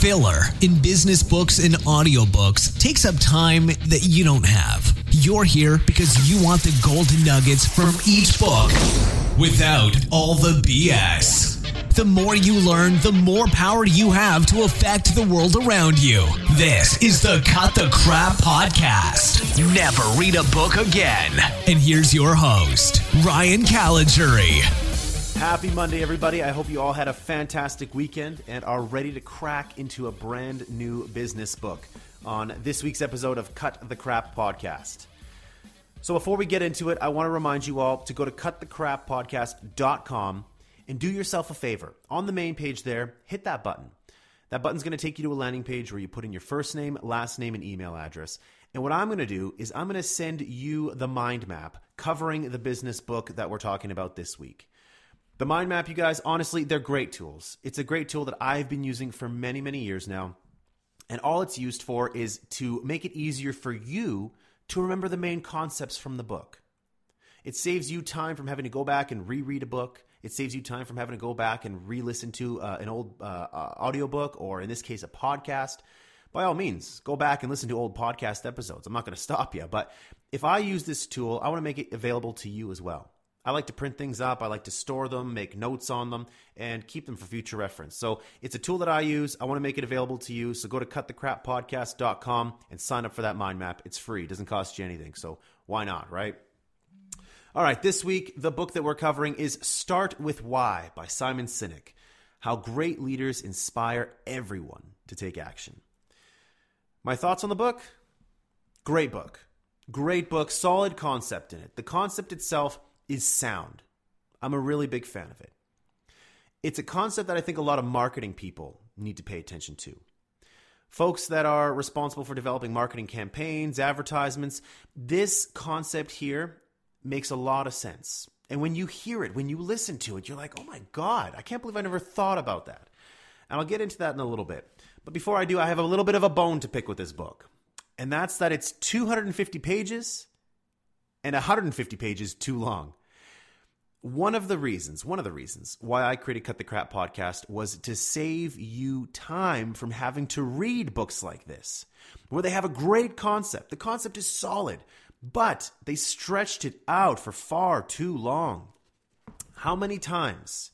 Filler in business books and audiobooks takes up time that you don't have. You're here because you want the golden nuggets from each book without all the BS. The more you learn, the more power you have to affect the world around you. This is the Cut the Crap Podcast. Never read a book again. And here's your host, Ryan Caligiuri. Happy Monday, everybody. I hope you all had a fantastic weekend and are ready to crack into a brand new business book on this week's episode of Cut the Crap Podcast. So, before we get into it, I want to remind you all to go to cutthecrappodcast.com and do yourself a favor. On the main page there, hit that button. That button's going to take you to a landing page where you put in your first name, last name, and email address. And what I'm going to do is I'm going to send you the mind map covering the business book that we're talking about this week. The mind map, you guys, honestly, they're great tools. It's a great tool that I've been using for many, many years now. And all it's used for is to make it easier for you to remember the main concepts from the book. It saves you time from having to go back and reread a book. It saves you time from having to go back and re listen to uh, an old uh, uh, audiobook or, in this case, a podcast. By all means, go back and listen to old podcast episodes. I'm not going to stop you. But if I use this tool, I want to make it available to you as well. I like to print things up. I like to store them, make notes on them, and keep them for future reference. So it's a tool that I use. I want to make it available to you. So go to cutthecrappodcast.com and sign up for that mind map. It's free. It doesn't cost you anything. So why not, right? All right, this week, the book that we're covering is Start with Why by Simon Sinek How Great Leaders Inspire Everyone to Take Action. My thoughts on the book? Great book. Great book, solid concept in it. The concept itself is sound. I'm a really big fan of it. It's a concept that I think a lot of marketing people need to pay attention to. Folks that are responsible for developing marketing campaigns, advertisements, this concept here makes a lot of sense. And when you hear it, when you listen to it, you're like, oh my God, I can't believe I never thought about that. And I'll get into that in a little bit. But before I do, I have a little bit of a bone to pick with this book. And that's that it's 250 pages and 150 pages too long. One of the reasons, one of the reasons why I created Cut the Crap podcast was to save you time from having to read books like this, where they have a great concept. The concept is solid, but they stretched it out for far too long. How many times?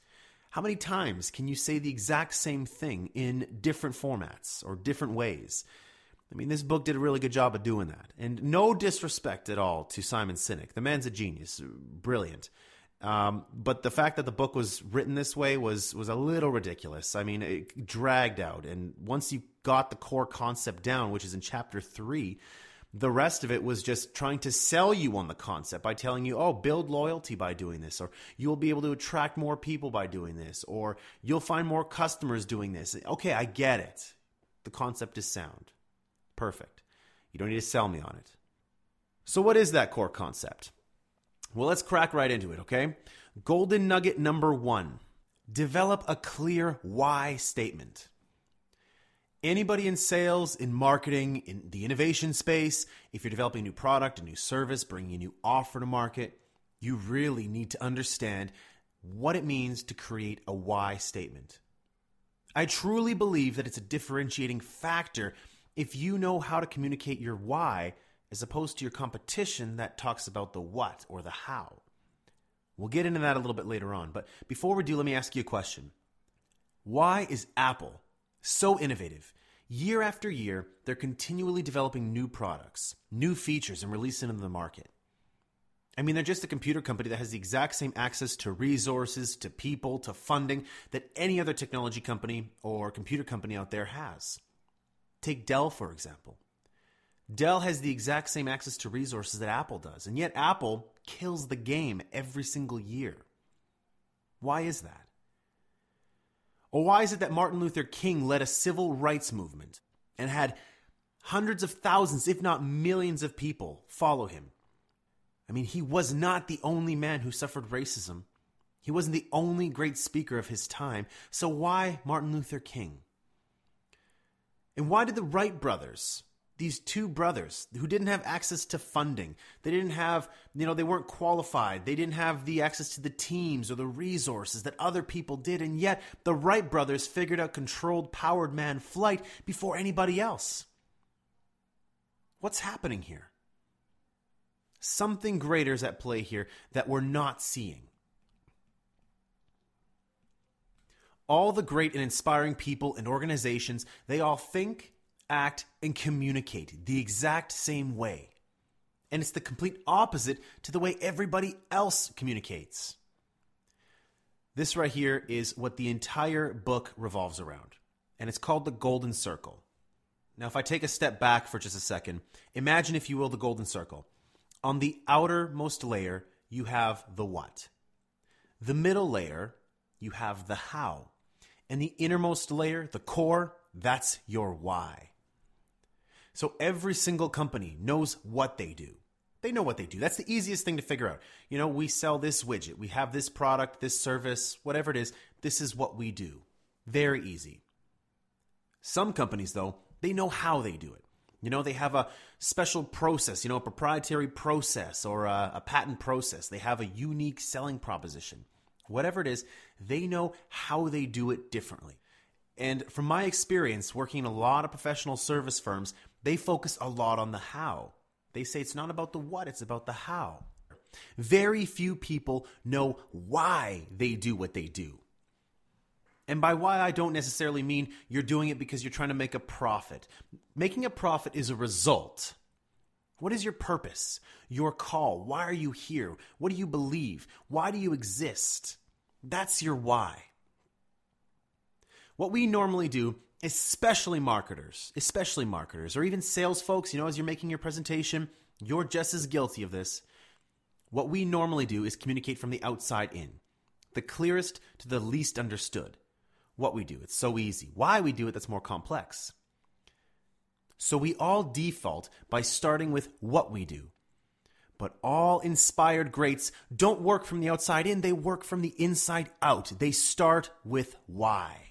How many times can you say the exact same thing in different formats or different ways? I mean, this book did a really good job of doing that. And no disrespect at all to Simon Sinek. The man's a genius, brilliant. Um, but the fact that the book was written this way was was a little ridiculous. I mean, it dragged out, and once you got the core concept down, which is in chapter three, the rest of it was just trying to sell you on the concept by telling you, "Oh, build loyalty by doing this," or "You'll be able to attract more people by doing this," or "You'll find more customers doing this." Okay, I get it. The concept is sound, perfect. You don't need to sell me on it. So, what is that core concept? Well, let's crack right into it, okay? Golden nugget number one develop a clear why statement. Anybody in sales, in marketing, in the innovation space, if you're developing a new product, a new service, bringing a new offer to market, you really need to understand what it means to create a why statement. I truly believe that it's a differentiating factor if you know how to communicate your why as opposed to your competition that talks about the what or the how. We'll get into that a little bit later on, but before we do, let me ask you a question. Why is Apple so innovative? Year after year, they're continually developing new products, new features, and releasing them to the market. I mean, they're just a computer company that has the exact same access to resources, to people, to funding that any other technology company or computer company out there has. Take Dell, for example. Dell has the exact same access to resources that Apple does, and yet Apple kills the game every single year. Why is that? Or why is it that Martin Luther King led a civil rights movement and had hundreds of thousands, if not millions, of people follow him? I mean, he was not the only man who suffered racism. He wasn't the only great speaker of his time. So why Martin Luther King? And why did the Wright brothers these two brothers who didn't have access to funding. They didn't have, you know, they weren't qualified. They didn't have the access to the teams or the resources that other people did. And yet the Wright brothers figured out controlled powered man flight before anybody else. What's happening here? Something greater is at play here that we're not seeing. All the great and inspiring people and organizations, they all think act, and communicate the exact same way. And it's the complete opposite to the way everybody else communicates. This right here is what the entire book revolves around, and it's called the Golden Circle. Now, if I take a step back for just a second, imagine, if you will, the Golden Circle. On the outermost layer, you have the what. The middle layer, you have the how. And the innermost layer, the core, that's your why. So every single company knows what they do. They know what they do. That's the easiest thing to figure out. You know, we sell this widget, we have this product, this service, whatever it is. This is what we do. Very easy. Some companies, though, they know how they do it. You know, they have a special process, you know, a proprietary process or a, a, patent process. They have a unique selling proposition. Whatever it is, they know how they do it differently. And from my experience working in a lot of professional service firms, they focus a lot on the how. They say it's not about the what, it's about the how. Very few people know why they do what they do. And by why, I don't necessarily mean you're doing it because you're trying to make a profit. Making a profit is a result. What is your purpose? Your call? Why are you here? What do you believe? Why do you exist? That's your why. What we normally do especially marketers, especially marketers, or even sales folks, you know, as you're making your presentation, you're just as guilty of this. What we normally do is communicate from the outside in, the clearest to the least understood. What we do, it's so easy. Why we do it, that's more complex. So we all default by starting with what we do. But all inspired greats don't work from the outside in, they work from the inside out. They start with why.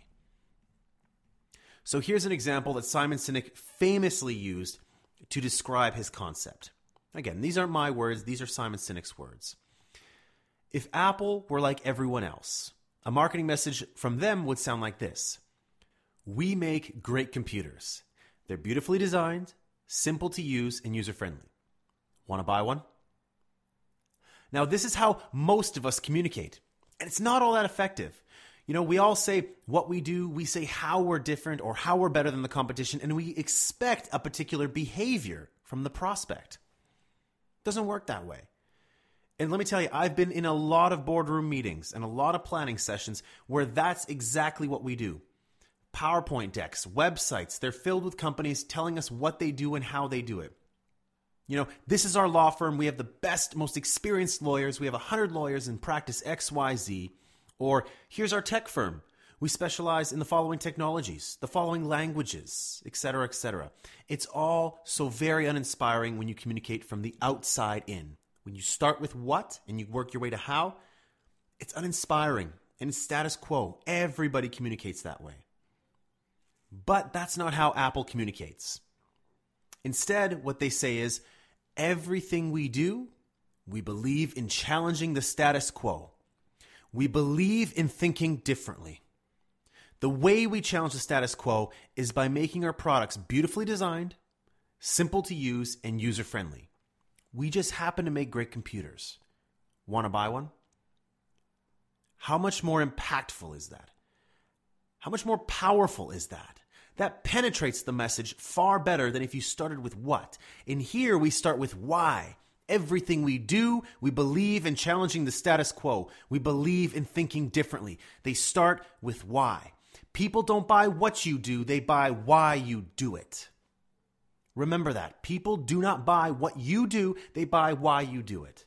So here's an example that Simon Sinek famously used to describe his concept. Again, these aren't my words, these are Simon Sinek's words. If Apple were like everyone else, a marketing message from them would sound like this We make great computers. They're beautifully designed, simple to use, and user friendly. Want to buy one? Now, this is how most of us communicate, and it's not all that effective. You know, we all say what we do, we say how we're different or how we're better than the competition, and we expect a particular behavior from the prospect. It doesn't work that way. And let me tell you, I've been in a lot of boardroom meetings and a lot of planning sessions where that's exactly what we do. PowerPoint decks, websites, they're filled with companies telling us what they do and how they do it. You know, this is our law firm. We have the best, most experienced lawyers. We have 100 lawyers in practice XYZ. Or here's our tech firm. We specialize in the following technologies, the following languages, etc., etc. It's all so very uninspiring when you communicate from the outside in. When you start with what and you work your way to how, it's uninspiring and it's status quo. Everybody communicates that way. But that's not how Apple communicates. Instead, what they say is everything we do, we believe in challenging the status quo. We believe in thinking differently. The way we challenge the status quo is by making our products beautifully designed, simple to use, and user friendly. We just happen to make great computers. Want to buy one? How much more impactful is that? How much more powerful is that? That penetrates the message far better than if you started with what. In here, we start with why. Everything we do, we believe in challenging the status quo. We believe in thinking differently. They start with why. People don't buy what you do, they buy why you do it. Remember that. People do not buy what you do, they buy why you do it.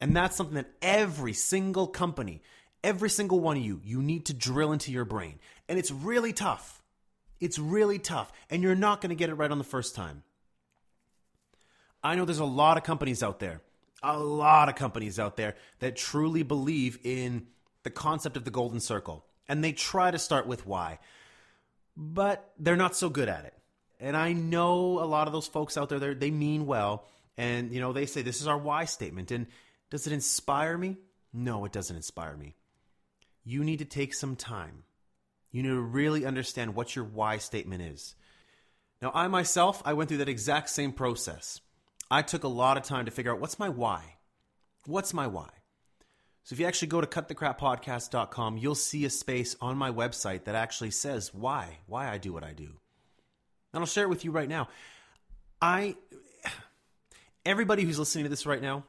And that's something that every single company, every single one of you, you need to drill into your brain. And it's really tough. It's really tough. And you're not going to get it right on the first time. I know there's a lot of companies out there, a lot of companies out there that truly believe in the concept of the golden circle. And they try to start with why, but they're not so good at it. And I know a lot of those folks out there, they mean well. And, you know, they say, this is our why statement. And does it inspire me? No, it doesn't inspire me. You need to take some time. You need to really understand what your why statement is. Now, I myself, I went through that exact same process. I took a lot of time to figure out what's my why? What's my why? So if you actually go to cutthecrappodcast.com, you'll see a space on my website that actually says why, why I do what I do. And I'll share it with you right now. I everybody who's listening to this right now,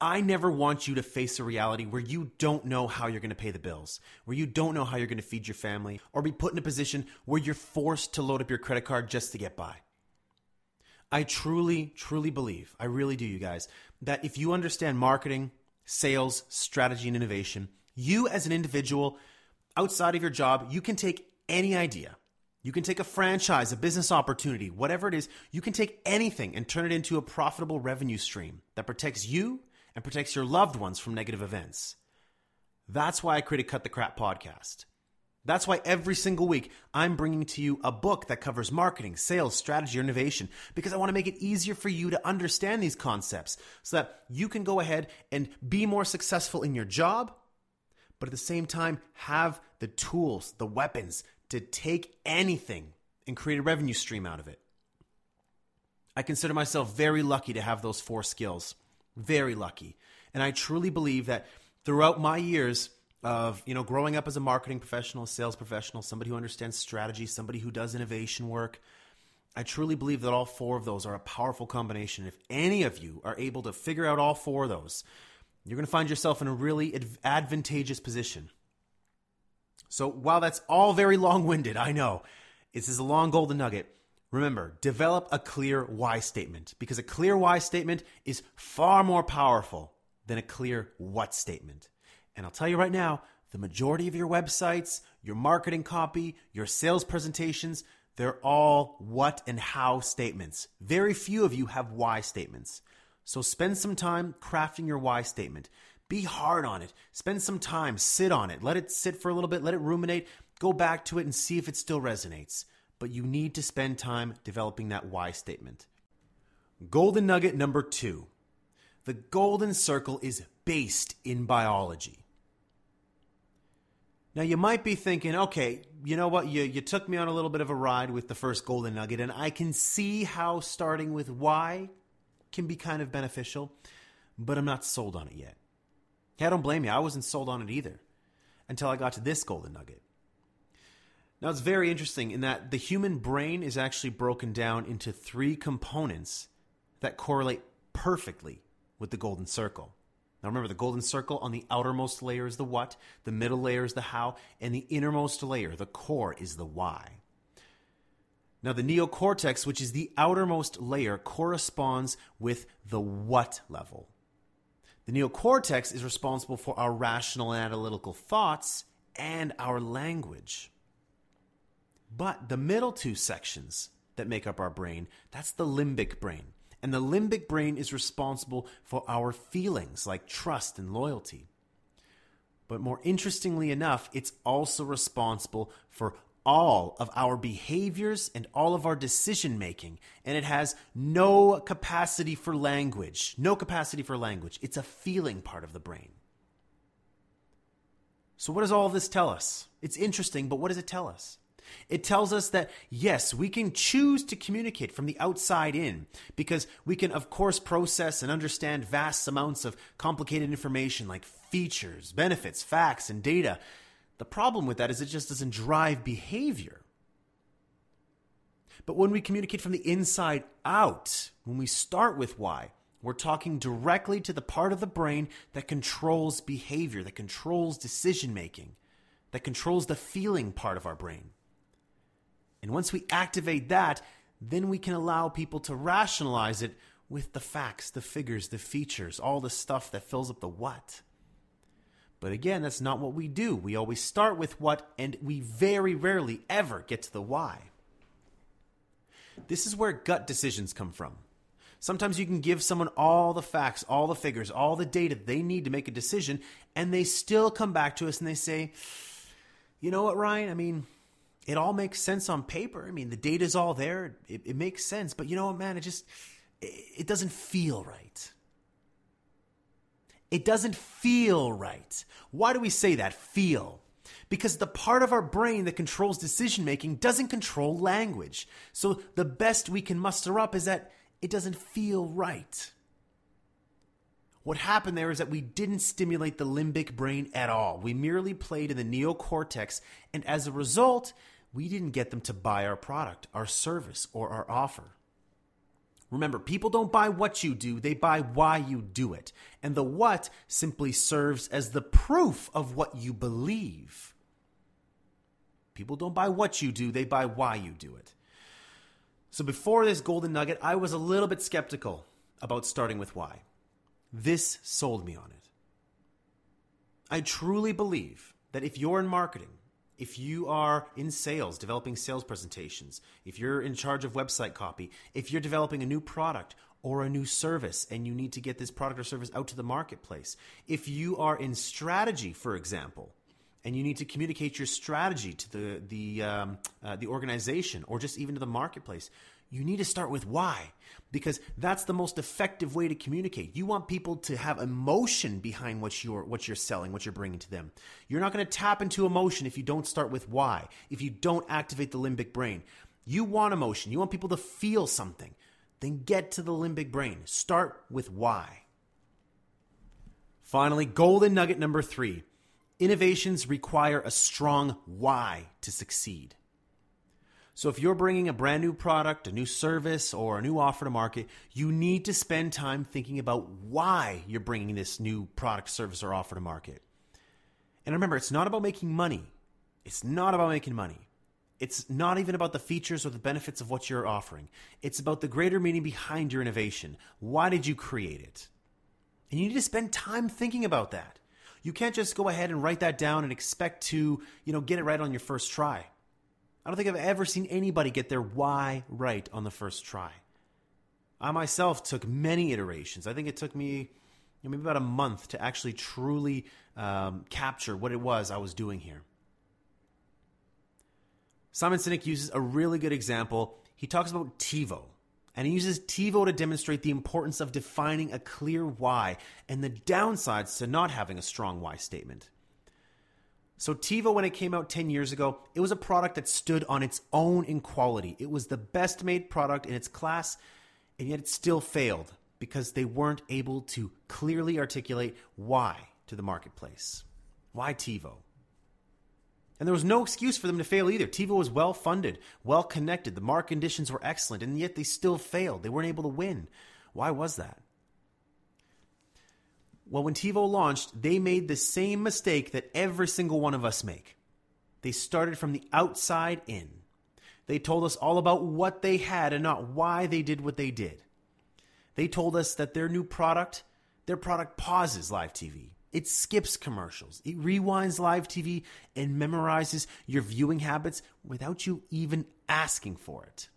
I never want you to face a reality where you don't know how you're going to pay the bills, where you don't know how you're going to feed your family, or be put in a position where you're forced to load up your credit card just to get by. I truly, truly believe, I really do, you guys, that if you understand marketing, sales, strategy, and innovation, you as an individual outside of your job, you can take any idea. You can take a franchise, a business opportunity, whatever it is, you can take anything and turn it into a profitable revenue stream that protects you and protects your loved ones from negative events. That's why I created Cut the Crap podcast. That's why every single week I'm bringing to you a book that covers marketing, sales, strategy, or innovation because I want to make it easier for you to understand these concepts so that you can go ahead and be more successful in your job, but at the same time have the tools, the weapons to take anything and create a revenue stream out of it. I consider myself very lucky to have those four skills. Very lucky. And I truly believe that throughout my years, of you know growing up as a marketing professional, sales professional, somebody who understands strategy, somebody who does innovation work. I truly believe that all four of those are a powerful combination. If any of you are able to figure out all four of those, you're going to find yourself in a really advantageous position. So while that's all very long-winded, I know this is a long golden nugget. Remember, develop a clear why statement because a clear why statement is far more powerful than a clear what statement. And I'll tell you right now, the majority of your websites, your marketing copy, your sales presentations, they're all what and how statements. Very few of you have why statements. So spend some time crafting your why statement. Be hard on it. Spend some time, sit on it. Let it sit for a little bit, let it ruminate. Go back to it and see if it still resonates. But you need to spend time developing that why statement. Golden nugget number two the golden circle is based in biology. Now you might be thinking, okay, you know what? You you took me on a little bit of a ride with the first golden nugget, and I can see how starting with why can be kind of beneficial, but I'm not sold on it yet. I don't blame you. I wasn't sold on it either until I got to this golden nugget. Now it's very interesting in that the human brain is actually broken down into three components that correlate perfectly with the golden circle. Now remember, the golden circle on the outermost layer is the what, the middle layer is the how, and the innermost layer, the core, is the why. Now, the neocortex, which is the outermost layer, corresponds with the what level. The neocortex is responsible for our rational and analytical thoughts and our language. But the middle two sections that make up our brain, that's the limbic brain. And the limbic brain is responsible for our feelings like trust and loyalty. But more interestingly enough, it's also responsible for all of our behaviors and all of our decision making. And it has no capacity for language. No capacity for language. It's a feeling part of the brain. So, what does all this tell us? It's interesting, but what does it tell us? It tells us that yes, we can choose to communicate from the outside in because we can, of course, process and understand vast amounts of complicated information like features, benefits, facts, and data. The problem with that is it just doesn't drive behavior. But when we communicate from the inside out, when we start with why, we're talking directly to the part of the brain that controls behavior, that controls decision making, that controls the feeling part of our brain. And once we activate that, then we can allow people to rationalize it with the facts, the figures, the features, all the stuff that fills up the what. But again, that's not what we do. We always start with what, and we very rarely ever get to the why. This is where gut decisions come from. Sometimes you can give someone all the facts, all the figures, all the data they need to make a decision, and they still come back to us and they say, you know what, Ryan? I mean, it all makes sense on paper. I mean, the data's all there. It, it makes sense. But you know what, man? It just, it, it doesn't feel right. It doesn't feel right. Why do we say that? Feel. Because the part of our brain that controls decision making doesn't control language. So the best we can muster up is that it doesn't feel right. What happened there is that we didn't stimulate the limbic brain at all. We merely played in the neocortex, and as a result, we didn't get them to buy our product, our service, or our offer. Remember, people don't buy what you do, they buy why you do it. And the what simply serves as the proof of what you believe. People don't buy what you do, they buy why you do it. So before this golden nugget, I was a little bit skeptical about starting with why. This sold me on it. I truly believe that if you're in marketing, if you are in sales, developing sales presentations, if you're in charge of website copy, if you're developing a new product or a new service and you need to get this product or service out to the marketplace, if you are in strategy, for example, and you need to communicate your strategy to the the um, uh, the organization or just even to the marketplace, you need to start with why because that's the most effective way to communicate. You want people to have emotion behind what you're what you're selling, what you're bringing to them. You're not going to tap into emotion if you don't start with why. If you don't activate the limbic brain. You want emotion. You want people to feel something. Then get to the limbic brain. Start with why. Finally, golden nugget number 3. Innovations require a strong why to succeed. So if you're bringing a brand new product, a new service, or a new offer to market, you need to spend time thinking about why you're bringing this new product, service, or offer to market. And remember, it's not about making money. It's not about making money. It's not even about the features or the benefits of what you're offering. It's about the greater meaning behind your innovation. Why did you create it? And you need to spend time thinking about that. You can't just go ahead and write that down and expect to, you know, get it right on your first try. I don't think I've ever seen anybody get their why right on the first try. I myself took many iterations. I think it took me you know, maybe about a month to actually truly um, capture what it was I was doing here. Simon Sinek uses a really good example. He talks about TiVo, and he uses TiVo to demonstrate the importance of defining a clear why and the downsides to not having a strong why statement. So TiVo, when it came out 10 years ago, it was a product that stood on its own in quality. It was the best made product in its class, and yet it still failed because they weren't able to clearly articulate why to the marketplace. Why TiVo? And there was no excuse for them to fail either. TiVo was well funded, well connected, the market conditions were excellent, and yet they still failed. They weren't able to win. Why was that? Well, when TiVo launched, they made the same mistake that every single one of us make. They started from the outside in. They told us all about what they had and not why they did what they did. They told us that their new product, their product pauses live TV. It skips commercials. It rewinds live TV and memorizes your viewing habits without you even asking for it.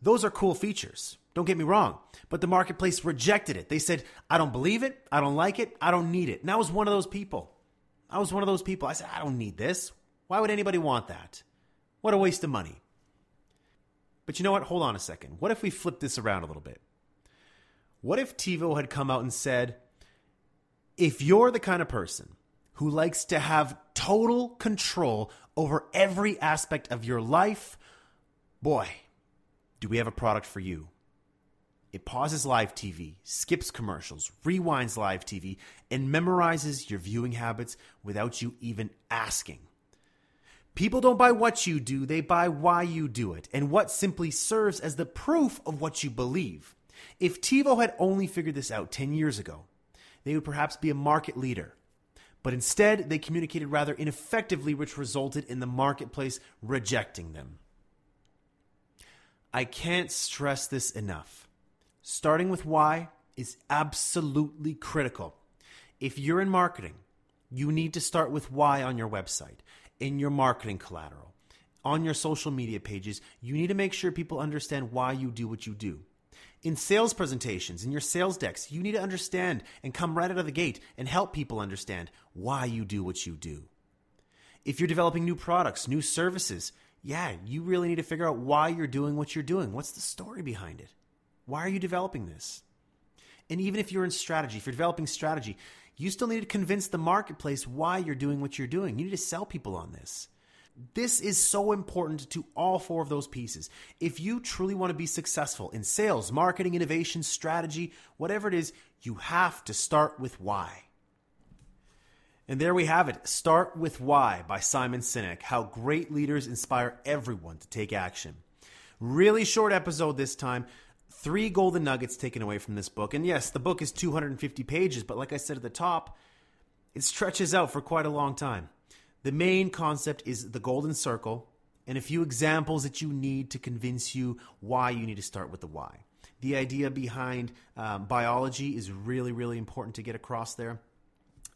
Those are cool features. Don't get me wrong, but the marketplace rejected it. They said, I don't believe it. I don't like it. I don't need it. And I was one of those people. I was one of those people. I said, I don't need this. Why would anybody want that? What a waste of money. But you know what? Hold on a second. What if we flip this around a little bit? What if TiVo had come out and said, if you're the kind of person who likes to have total control over every aspect of your life, boy, do we have a product for you. It pauses live TV, skips commercials, rewinds live TV, and memorizes your viewing habits without you even asking. People don't buy what you do, they buy why you do it, and what simply serves as the proof of what you believe. If TiVo had only figured this out 10 years ago, they would perhaps be a market leader. But instead, they communicated rather ineffectively, which resulted in the marketplace rejecting them. I can't stress this enough. Starting with why is absolutely critical. If you're in marketing, you need to start with why on your website, in your marketing collateral, on your social media pages. You need to make sure people understand why you do what you do. In sales presentations, in your sales decks, you need to understand and come right out of the gate and help people understand why you do what you do. If you're developing new products, new services, yeah, you really need to figure out why you're doing what you're doing. What's the story behind it? Why are you developing this? And even if you're in strategy, if you're developing strategy, you still need to convince the marketplace why you're doing what you're doing. You need to sell people on this. This is so important to all four of those pieces. If you truly want to be successful in sales, marketing, innovation, strategy, whatever it is, you have to start with why. And there we have it. Start with Why by Simon Sinek. How great leaders inspire everyone to take action. Really short episode this time. Three golden nuggets taken away from this book. And yes, the book is 250 pages, but like I said at the top, it stretches out for quite a long time. The main concept is the golden circle and a few examples that you need to convince you why you need to start with the why. The idea behind um, biology is really, really important to get across there.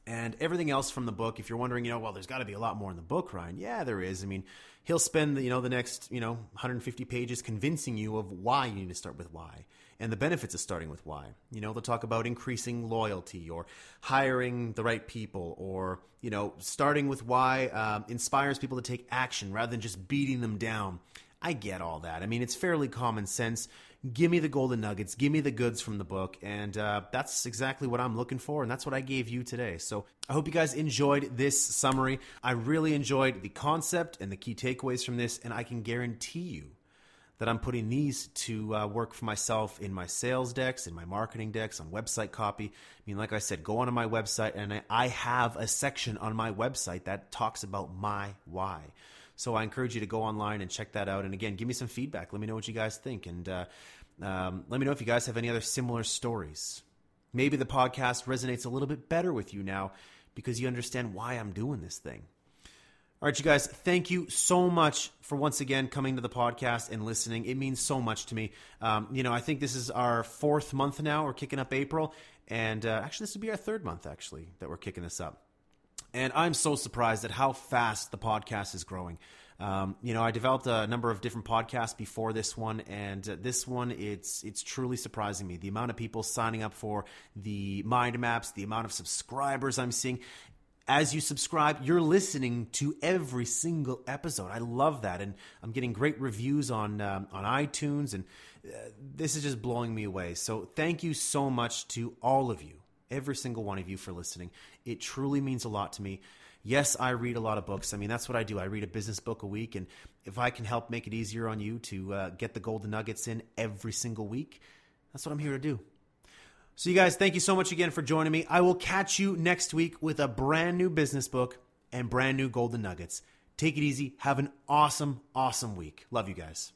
And everything else from the book, if you're wondering, you know, well, there's got to be a lot more in the book, Ryan. Yeah, there is. I mean, he'll spend, the, you know, the next, you know, 150 pages convincing you of why you need to start with why and the benefits of starting with why. You know, they'll talk about increasing loyalty or hiring the right people or, you know, starting with why uh, inspires people to take action rather than just beating them down. I get all that. I mean, it's fairly common sense give me the golden nuggets, give me the goods from the book. And uh, that's exactly what I'm looking for. And that's what I gave you today. So I hope you guys enjoyed this summary. I really enjoyed the concept and the key takeaways from this. And I can guarantee you that I'm putting these to uh, work for myself in my sales decks, in my marketing decks, on website copy. I mean, like I said, go onto my website, and I have a section on my website that talks about my why. So I encourage you to go online and check that out. And again, give me some feedback. Let me know what you guys think. And uh, um, let me know if you guys have any other similar stories. Maybe the podcast resonates a little bit better with you now because you understand why I'm doing this thing. All right, you guys, thank you so much for once again coming to the podcast and listening. It means so much to me. Um, you know, I think this is our fourth month now. We're kicking up April. And uh, actually, this will be our third month, actually, that we're kicking this up. And I'm so surprised at how fast the podcast is growing. Um, you know, I developed a number of different podcasts before this one, and uh, this one it's it's truly surprising me. The amount of people signing up for the mind maps, the amount of subscribers I'm seeing. As you subscribe, you're listening to every single episode. I love that, and I'm getting great reviews on um, on iTunes, and uh, this is just blowing me away. So, thank you so much to all of you every single one of you for listening. It truly means a lot to me. Yes, I read a lot of books. I mean, that's what I do. I read a business book a week. And if I can help make it easier on you to uh, get the golden nuggets in every single week, that's what I'm here to do. So, you guys, thank you so much again for joining me. I will catch you next week with a brand new business book and brand new golden nuggets. Take it easy. Have an awesome, awesome week. Love you guys.